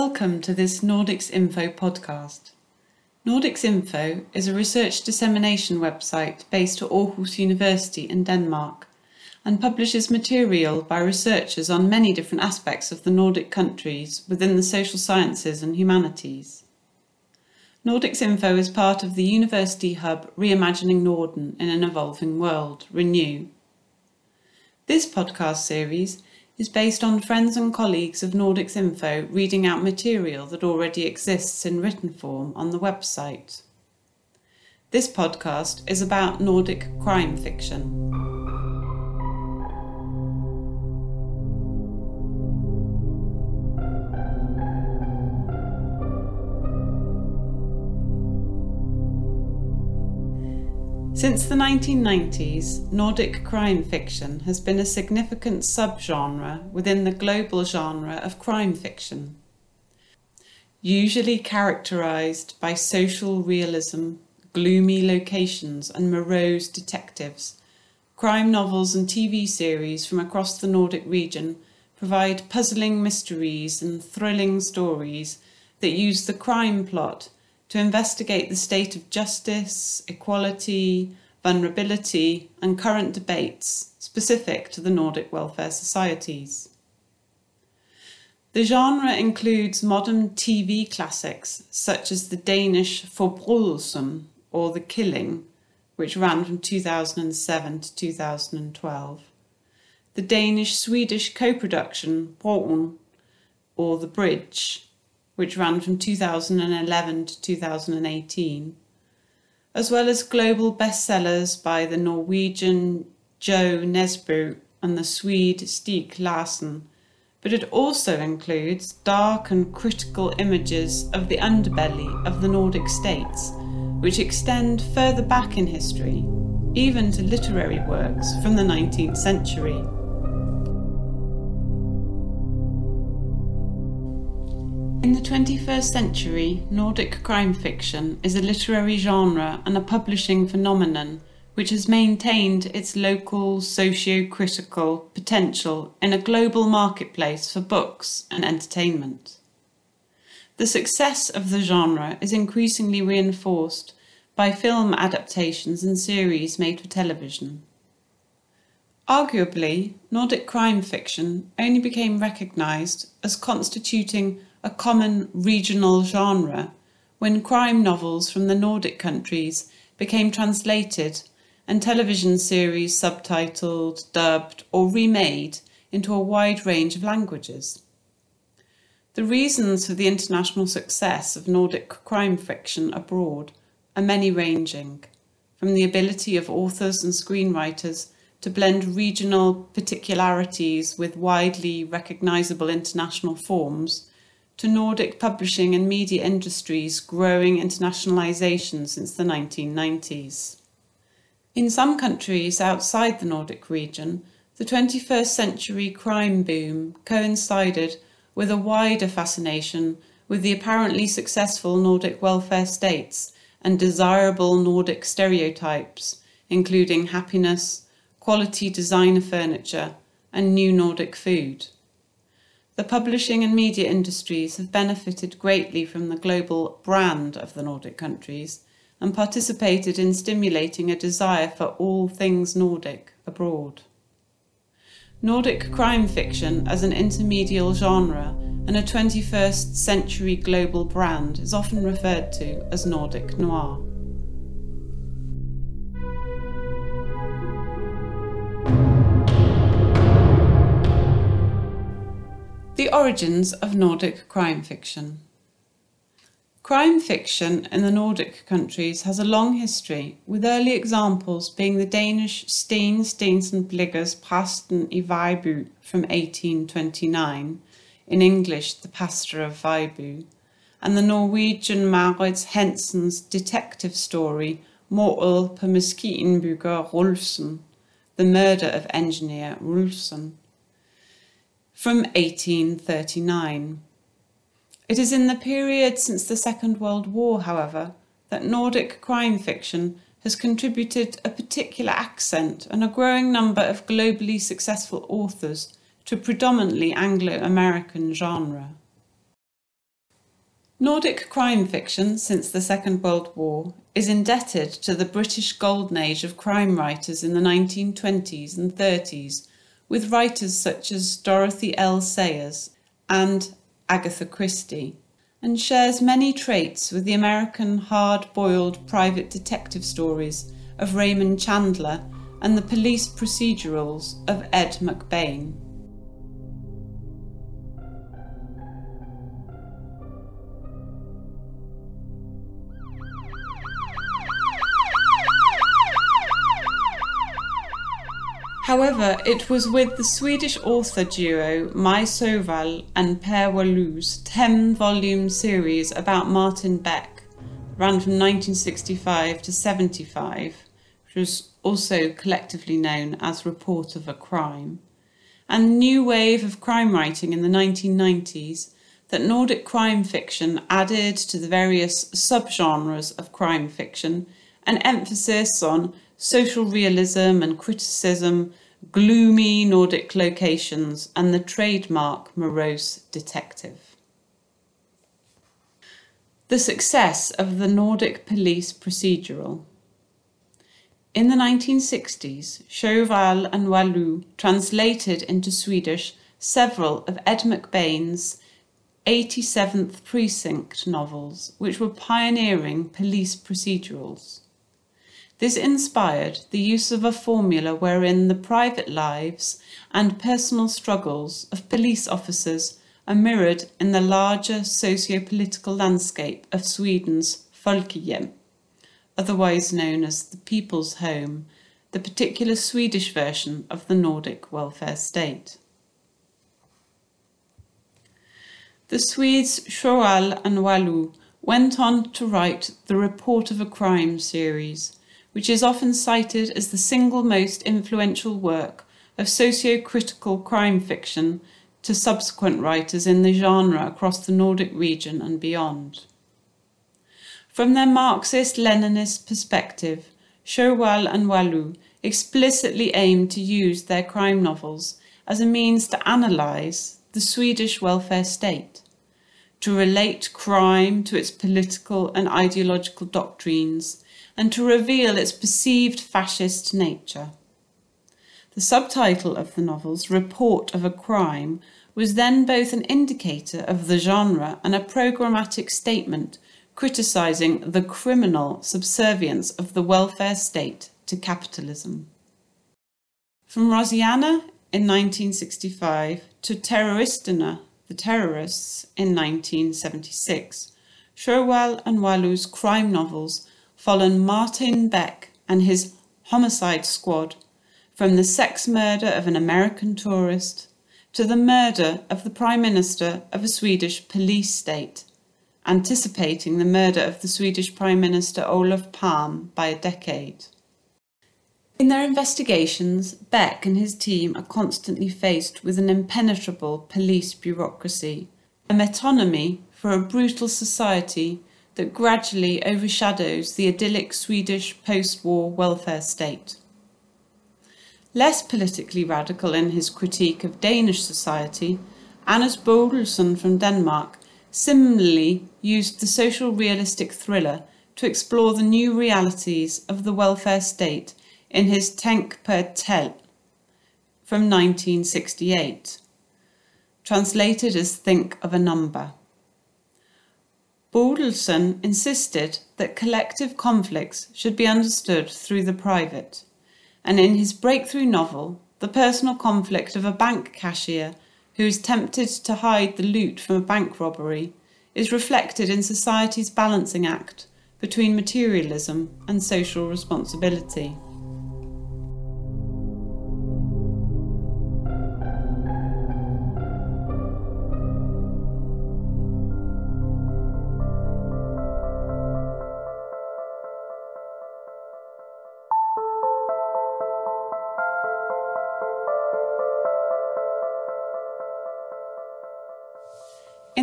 Welcome to this Nordics Info podcast. Nordics Info is a research dissemination website based at Aarhus University in Denmark and publishes material by researchers on many different aspects of the Nordic countries within the social sciences and humanities. Nordics Info is part of the university hub Reimagining Norden in an Evolving World, Renew. This podcast series is based on friends and colleagues of Nordics Info reading out material that already exists in written form on the website. This podcast is about Nordic crime fiction. Since the 1990s, Nordic crime fiction has been a significant subgenre within the global genre of crime fiction. Usually characterized by social realism, gloomy locations, and morose detectives, crime novels and TV series from across the Nordic region provide puzzling mysteries and thrilling stories that use the crime plot to investigate the state of justice, equality, vulnerability, and current debates specific to the Nordic welfare societies. The genre includes modern TV classics such as the Danish Forbrydelsen or The Killing, which ran from 2007 to 2012, the Danish Swedish co production Broen or The Bridge, which ran from 2011 to 2018, as well as global bestsellers by the Norwegian Jo Nesbø and the Swede Stieg Larsson, but it also includes dark and critical images of the underbelly of the Nordic states, which extend further back in history, even to literary works from the 19th century. In the 21st century, Nordic crime fiction is a literary genre and a publishing phenomenon which has maintained its local socio-critical potential in a global marketplace for books and entertainment. The success of the genre is increasingly reinforced by film adaptations and series made for television. Arguably, Nordic crime fiction only became recognised as constituting a common regional genre when crime novels from the Nordic countries became translated and television series subtitled, dubbed, or remade into a wide range of languages. The reasons for the international success of Nordic crime fiction abroad are many ranging, from the ability of authors and screenwriters to blend regional particularities with widely recognisable international forms to Nordic publishing and media industries' growing internationalisation since the 1990s. In some countries outside the Nordic region, the 21st century crime boom coincided with a wider fascination with the apparently successful Nordic welfare states and desirable Nordic stereotypes, including happiness, quality designer furniture, and new Nordic food. The publishing and media industries have benefited greatly from the global brand of the Nordic countries and participated in stimulating a desire for all things Nordic abroad. Nordic crime fiction as an intermedial genre and a 21st century global brand is often referred to as Nordic noir. Origins of Nordic crime fiction. Crime fiction in the Nordic countries has a long history, with early examples being the Danish Steen Steensen Blicher's Præsten i Vejby from 1829, in English The Pastor of Vejby, and the Norwegian Maurits Hansen's detective story Mordet på maskinbygger Rolfsen, The Murder of Engineer Rolfsen, from 1839. It is in the period since the Second World War, however, that Nordic crime fiction has contributed a particular accent and a growing number of globally successful authors to a predominantly Anglo American genre. Nordic crime fiction since the Second World War is indebted to the British golden age of crime writers in the 1920s and 30s, with writers such as Dorothy L. Sayers and Agatha Christie, and shares many traits with the American hard boiled private detective stories of Raymond Chandler and the police procedurals of Ed McBain. However, it was with the Swedish author duo Maj Sjöwall and Per Wahlöö's 10 volume series about Martin Beck, ran from 1965 to 75, which was also collectively known as Report of a Crime, and the new wave of crime writing in the 1990s that Nordic crime fiction added to the various subgenres of crime fiction an emphasis on social realism and criticism, gloomy Nordic locations, and the trademark morose detective. The success of the Nordic police procedural. In the 1960s, Sjöwall and Wahlöö translated into Swedish several of Ed McBain's 87th Precinct novels, which were pioneering police procedurals. This inspired the use of a formula wherein the private lives and personal struggles of police officers are mirrored in the larger socio-political landscape of Sweden's Folkhem, otherwise known as the People's Home, the particular Swedish version of the Nordic welfare state. The Swedes Sjöwall and Wahlöö went on to write the Report of a Crime series, which is often cited as the single most influential work of socio-critical crime fiction to subsequent writers in the genre across the Nordic region and beyond. From their Marxist-Leninist perspective, Sjöwall and Wahlöö explicitly aimed to use their crime novels as a means to analyse the Swedish welfare state, to relate crime to its political and ideological doctrines, and to reveal its perceived fascist nature. The subtitle of the novel's Report of a Crime was then both an indicator of the genre and a programmatic statement criticising the criminal subservience of the welfare state to capitalism. From Roseanna in 1965 to Terroristerna, the Terrorists, in 1976, Sjöwall and Wahlöö's crime novels follow Martin Beck and his homicide squad from the sex murder of an American tourist to the murder of the Prime Minister of a Swedish police state, anticipating the murder of the Swedish Prime Minister Olof Palme by a decade. In their investigations, Beck and his team are constantly faced with an impenetrable police bureaucracy, a metonymy for a brutal society that gradually overshadows the idyllic Swedish post war welfare state. Less politically radical in his critique of Danish society, Anders Bodelsen from Denmark similarly used the social realistic thriller to explore the new realities of the welfare state in his Tænk på et tal from 1968, translated as Think of a Number. Bodelsen insisted that collective conflicts should be understood through the private, and in his breakthrough novel, The Personal Conflict of a Bank Cashier who is tempted to hide the loot from a bank robbery, is reflected in society's balancing act between materialism and social responsibility.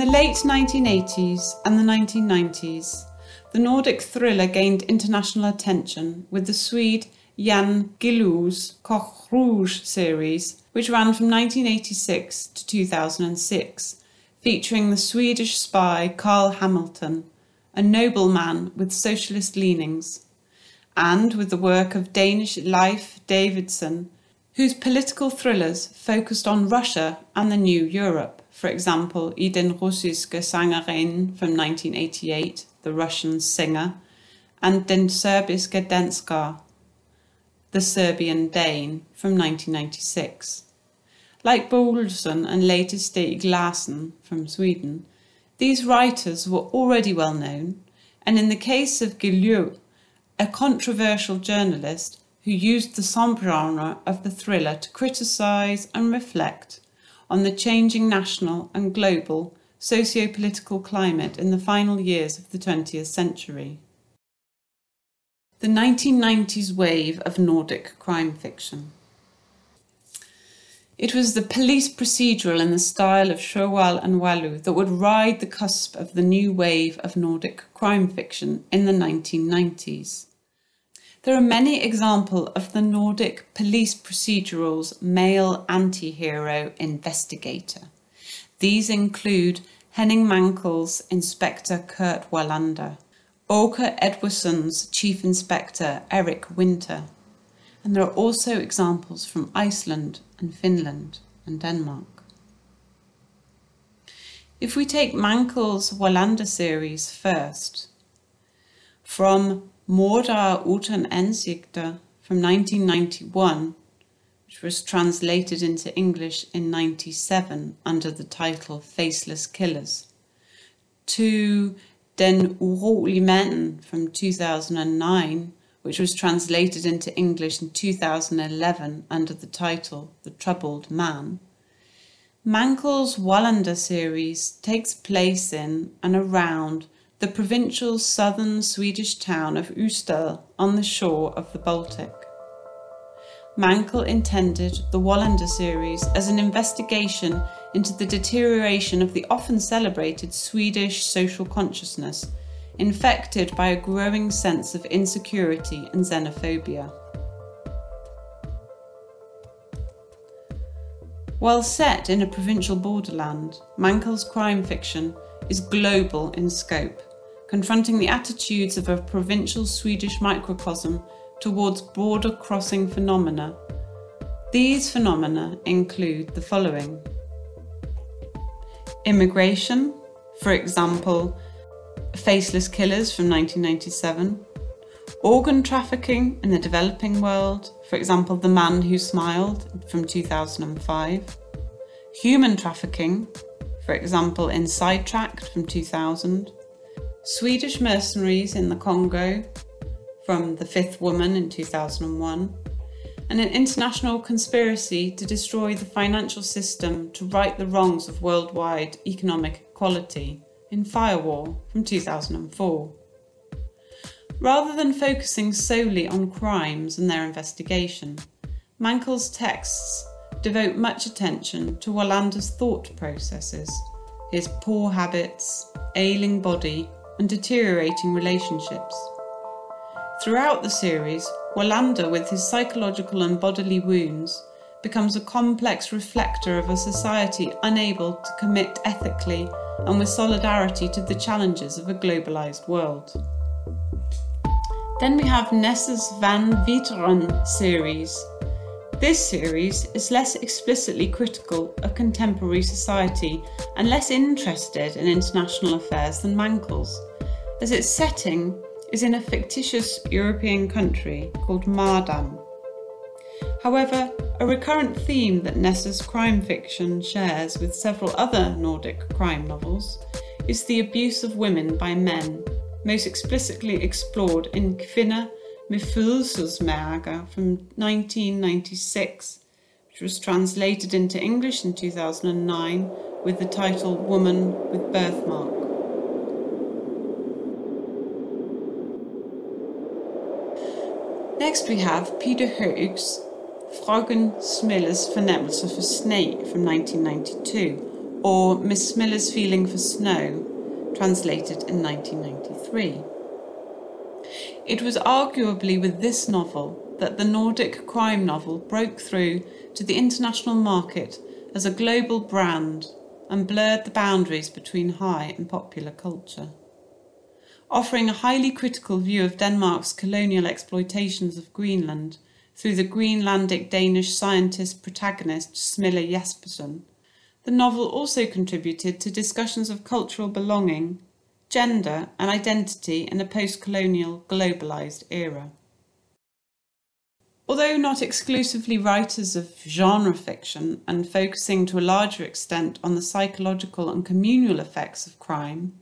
The late 1980s and the 1990s, the Nordic thriller gained international attention with the Swede Jan Guillou's Coq Rouge series, which ran from 1986 to 2006, featuring the Swedish spy Carl Hamilton, a nobleman with socialist leanings, and with the work of Danish Leif Davidsen, whose political thrillers focused on Russia and the New Europe, for example, I den russiske Sängerin from 1988, The Russian Singer, and Den serbiske Danskar, The Serbian Dane from 1996. Like Bodelsen and later Stieg Larsson from Sweden, these writers were already well known, and in the case of Guillou, a controversial journalist who used the subgenre of the thriller to criticize and reflect on the changing national and global socio-political climate in the final years of the 20th century. The 1990s wave of Nordic crime fiction. It was the police procedural in the style of Sjöwall and Wahlöö that would ride the cusp of the new wave of Nordic crime fiction in the 1990s. There are many examples of the Nordic police procedural's male anti-hero investigator. These include Henning Mankell's Inspector Kurt Wallander, Åke Edwardson's Chief Inspector Erik Winter, and there are also examples from Iceland and Finland and Denmark. If we take Mankell's Wallander series first, from Mordere utan ansikte from 1991, which was translated into English in 97 under the title Faceless Killers, to Den urolige manden from 2009, which was translated into English in 2011 under the title The Troubled Man. Mankell's Wallander series takes place in and around the provincial southern Swedish town of Ystad on the shore of the Baltic. Mankell intended the Wallander series as an investigation into the deterioration of the often celebrated Swedish social consciousness infected by a growing sense of insecurity and xenophobia. While set in a provincial borderland, Mankell's crime fiction is global in scope, confronting the attitudes of a provincial Swedish microcosm towards border crossing phenomena. These phenomena include the following. Immigration, for example, Faceless Killers from 1997, organ trafficking in the developing world, for example, The Man Who Smiled from 2005, human trafficking, for example, in Sidetracked from 2000, Swedish mercenaries in the Congo from The Fifth Woman in 2001, and an international conspiracy to destroy the financial system to right the wrongs of worldwide economic equality in Firewall from 2004. Rather than focusing solely on crimes and their investigation, Mankell's texts devote much attention to Wallander's thought processes, his poor habits, ailing body, and deteriorating relationships. Throughout the series, Wallander, with his psychological and bodily wounds, becomes a complex reflector of a society unable to commit ethically and with solidarity to the challenges of a globalised world. Then we have Nesser's Van Veeteren series. This series is less explicitly critical of contemporary society and less interested in international affairs than Mankell's, as its setting is in a fictitious European country called Maardam. However, a recurrent theme that Nesser's crime fiction shares with several other Nordic crime novels is the abuse of women by men, most explicitly explored in Kvinner med fødselsmærker from 1996, which was translated into English in 2009 with the title Woman with Birthmark. Next we have Peter Høeg's Frøken Smilla's Fornemmelse for Sne from 1992, or Miss Smilla's Feeling for Snow, translated in 1993. It was arguably with this novel that the Nordic crime novel broke through to the international market as a global brand and blurred the boundaries between high and popular culture. Offering a highly critical view of Denmark's colonial exploitations of Greenland through the Greenlandic Danish scientist protagonist Smilla Jespersen, the novel also contributed to discussions of cultural belonging, gender, and identity in a post colonial, globalised era. Although not exclusively writers of genre fiction and focusing to a larger extent on the psychological and communal effects of crime,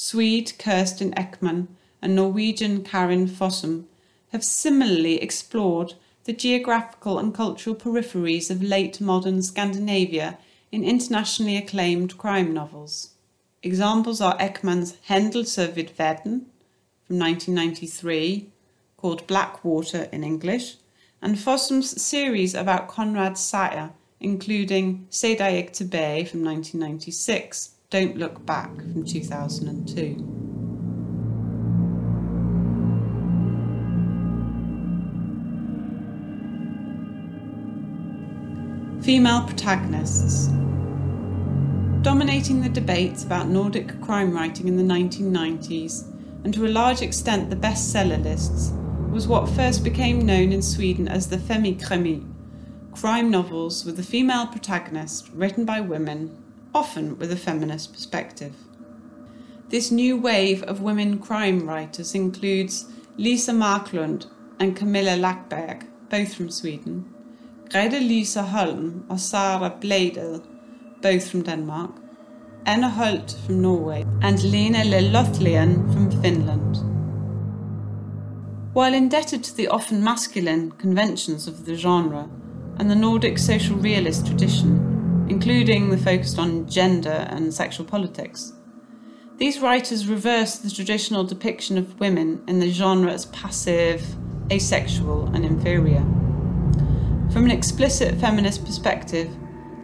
Swede Kerstin Ekman and Norwegian Karin Fossum have similarly explored the geographical and cultural peripheries of late modern Scandinavia in internationally acclaimed crime novels. Examples are Ekman's Händelser vid from 1993, called Blackwater in English, and Fossum's series about Konrad Sejer, including Sedayek Bay from 1996, Don't Look Back from 2002. Female protagonists. Dominating the debates about Nordic crime writing in the 1990s, and to a large extent the bestseller lists, was what first became known in Sweden as the femikrimi, crime novels with a female protagonist written by women, often with a feminist perspective. This new wave of women crime writers includes Liza Marklund and Camilla Läckberg, both from Sweden, Gretelise Holm or Sara Blædel, both from Denmark, Anne Holt from Norway, and Leena Lehtolainen from Finland. While indebted to the often masculine conventions of the genre and the Nordic social realist tradition, including the focus on gender and sexual politics, these writers reverse the traditional depiction of women in the genre as passive, asexual, and inferior. From an explicit feminist perspective,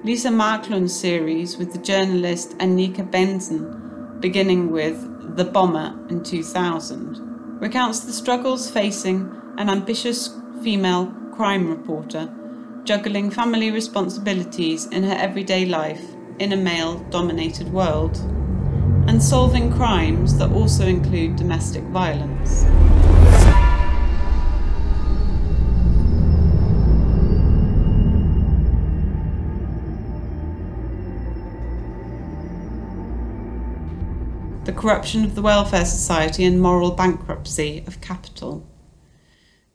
Liza Marklund's series with the journalist Annika Bengtzon, beginning with The Bomber in 2000, recounts the struggles facing an ambitious female crime reporter juggling family responsibilities in her everyday life in a male dominated world, and solving crimes that also include domestic violence. the corruption of the welfare society and moral bankruptcy of capital.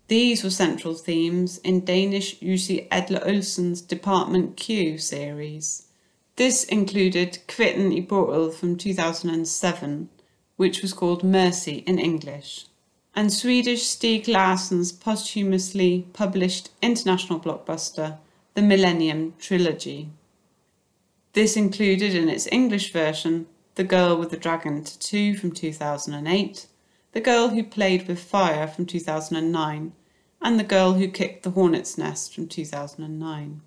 These were central themes in Danish Jussi Adler-Olsen's Department Q series. This included Kvitten i Bålet from 2007, which was called Mercy in English, and Swedish Stieg Larsson's posthumously published international blockbuster, The Millennium Trilogy. This included in its English version the Girl with the Dragon Tattoo from 2008, The Girl Who Played with Fire from 2009, and The Girl Who Kicked the Hornet's Nest from 2009.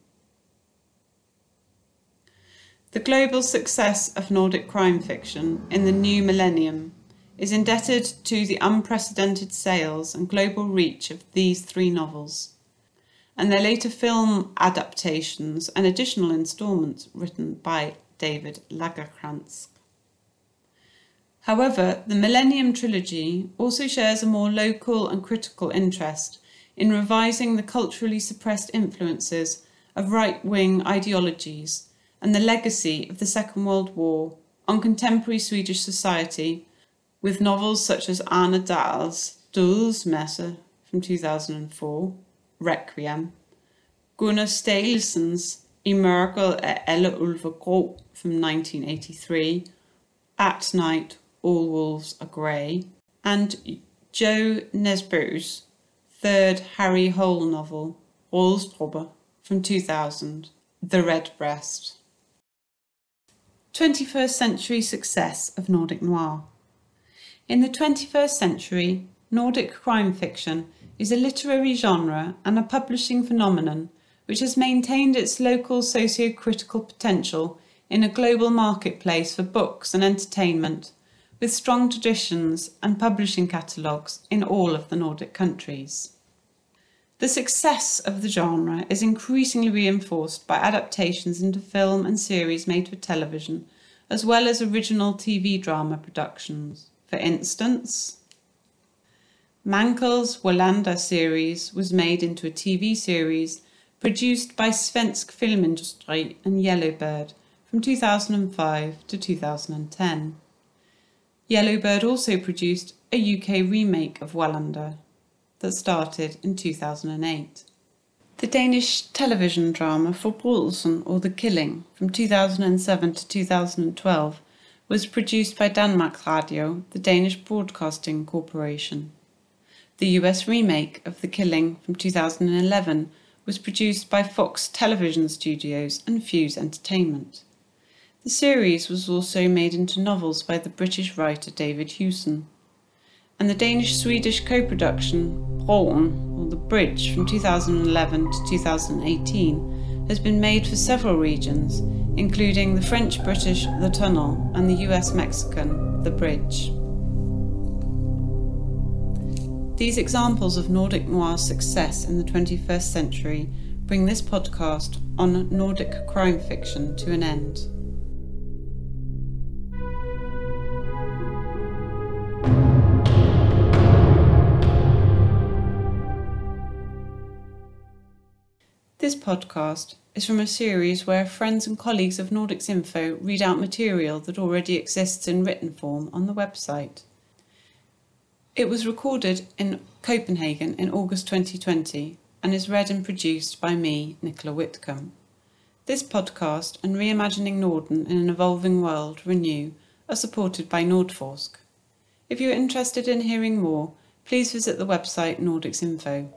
The global success of Nordic crime fiction in the new millennium is indebted to the unprecedented sales and global reach of these three novels, and their later film adaptations and additional instalments written by David Lagercrantz. However, the Millennium Trilogy also shares a more local and critical interest in revising the culturally suppressed influences of right wing ideologies and the legacy of the Second World War on contemporary Swedish society, with novels such as Anna Dahl's Dødsmesse from 2004, Requiem, Gunnar Staalesen's I mørket af alle ulve grå from 1983, At Night all Wolves Are Grey, and Jo Nesbø's third Harry Hole novel, Rolsdropper, from 2000, The Red Breast. 21st century success of Nordic noir. In the 21st century, Nordic crime fiction is a literary genre and a publishing phenomenon which has maintained its local socio-critical potential in a global marketplace for books and entertainment with strong traditions and publishing catalogues in all of the Nordic countries. The success of the genre is increasingly reinforced by adaptations into film and series made for television, as well as original TV drama productions. For instance, Mankell's Wallander series was made into a TV series produced by Svensk Filmindustri and Yellowbird from 2005 to 2010. Yellowbird also produced a UK remake of Wallander that started in 2008. The Danish television drama Forbrydelsen or The Killing from 2007 to 2012 was produced by Danmark Radio, the Danish Broadcasting Corporation. The US remake of The Killing from 2011 was produced by Fox Television Studios and Fuse Entertainment. The series was also made into novels by the British writer David Hewson and the Danish Swedish co production Broen, or The Bridge, from 2011 to 2018, has been made for several regions, including the French British The Tunnel and the US Mexican The Bridge. These examples of Nordic noir success in the 21st century bring this podcast on Nordic crime fiction to an end. This podcast is from a series where friends and colleagues of Nordics Info read out material that already exists in written form on the website. It was recorded in Copenhagen in August 2020 and is read and produced by me, Nicola Whitcomb. This podcast and Reimagining Norden in an Evolving World, Renew, are supported by Nordforsk. If you are interested in hearing more, please visit the website Nordics Info.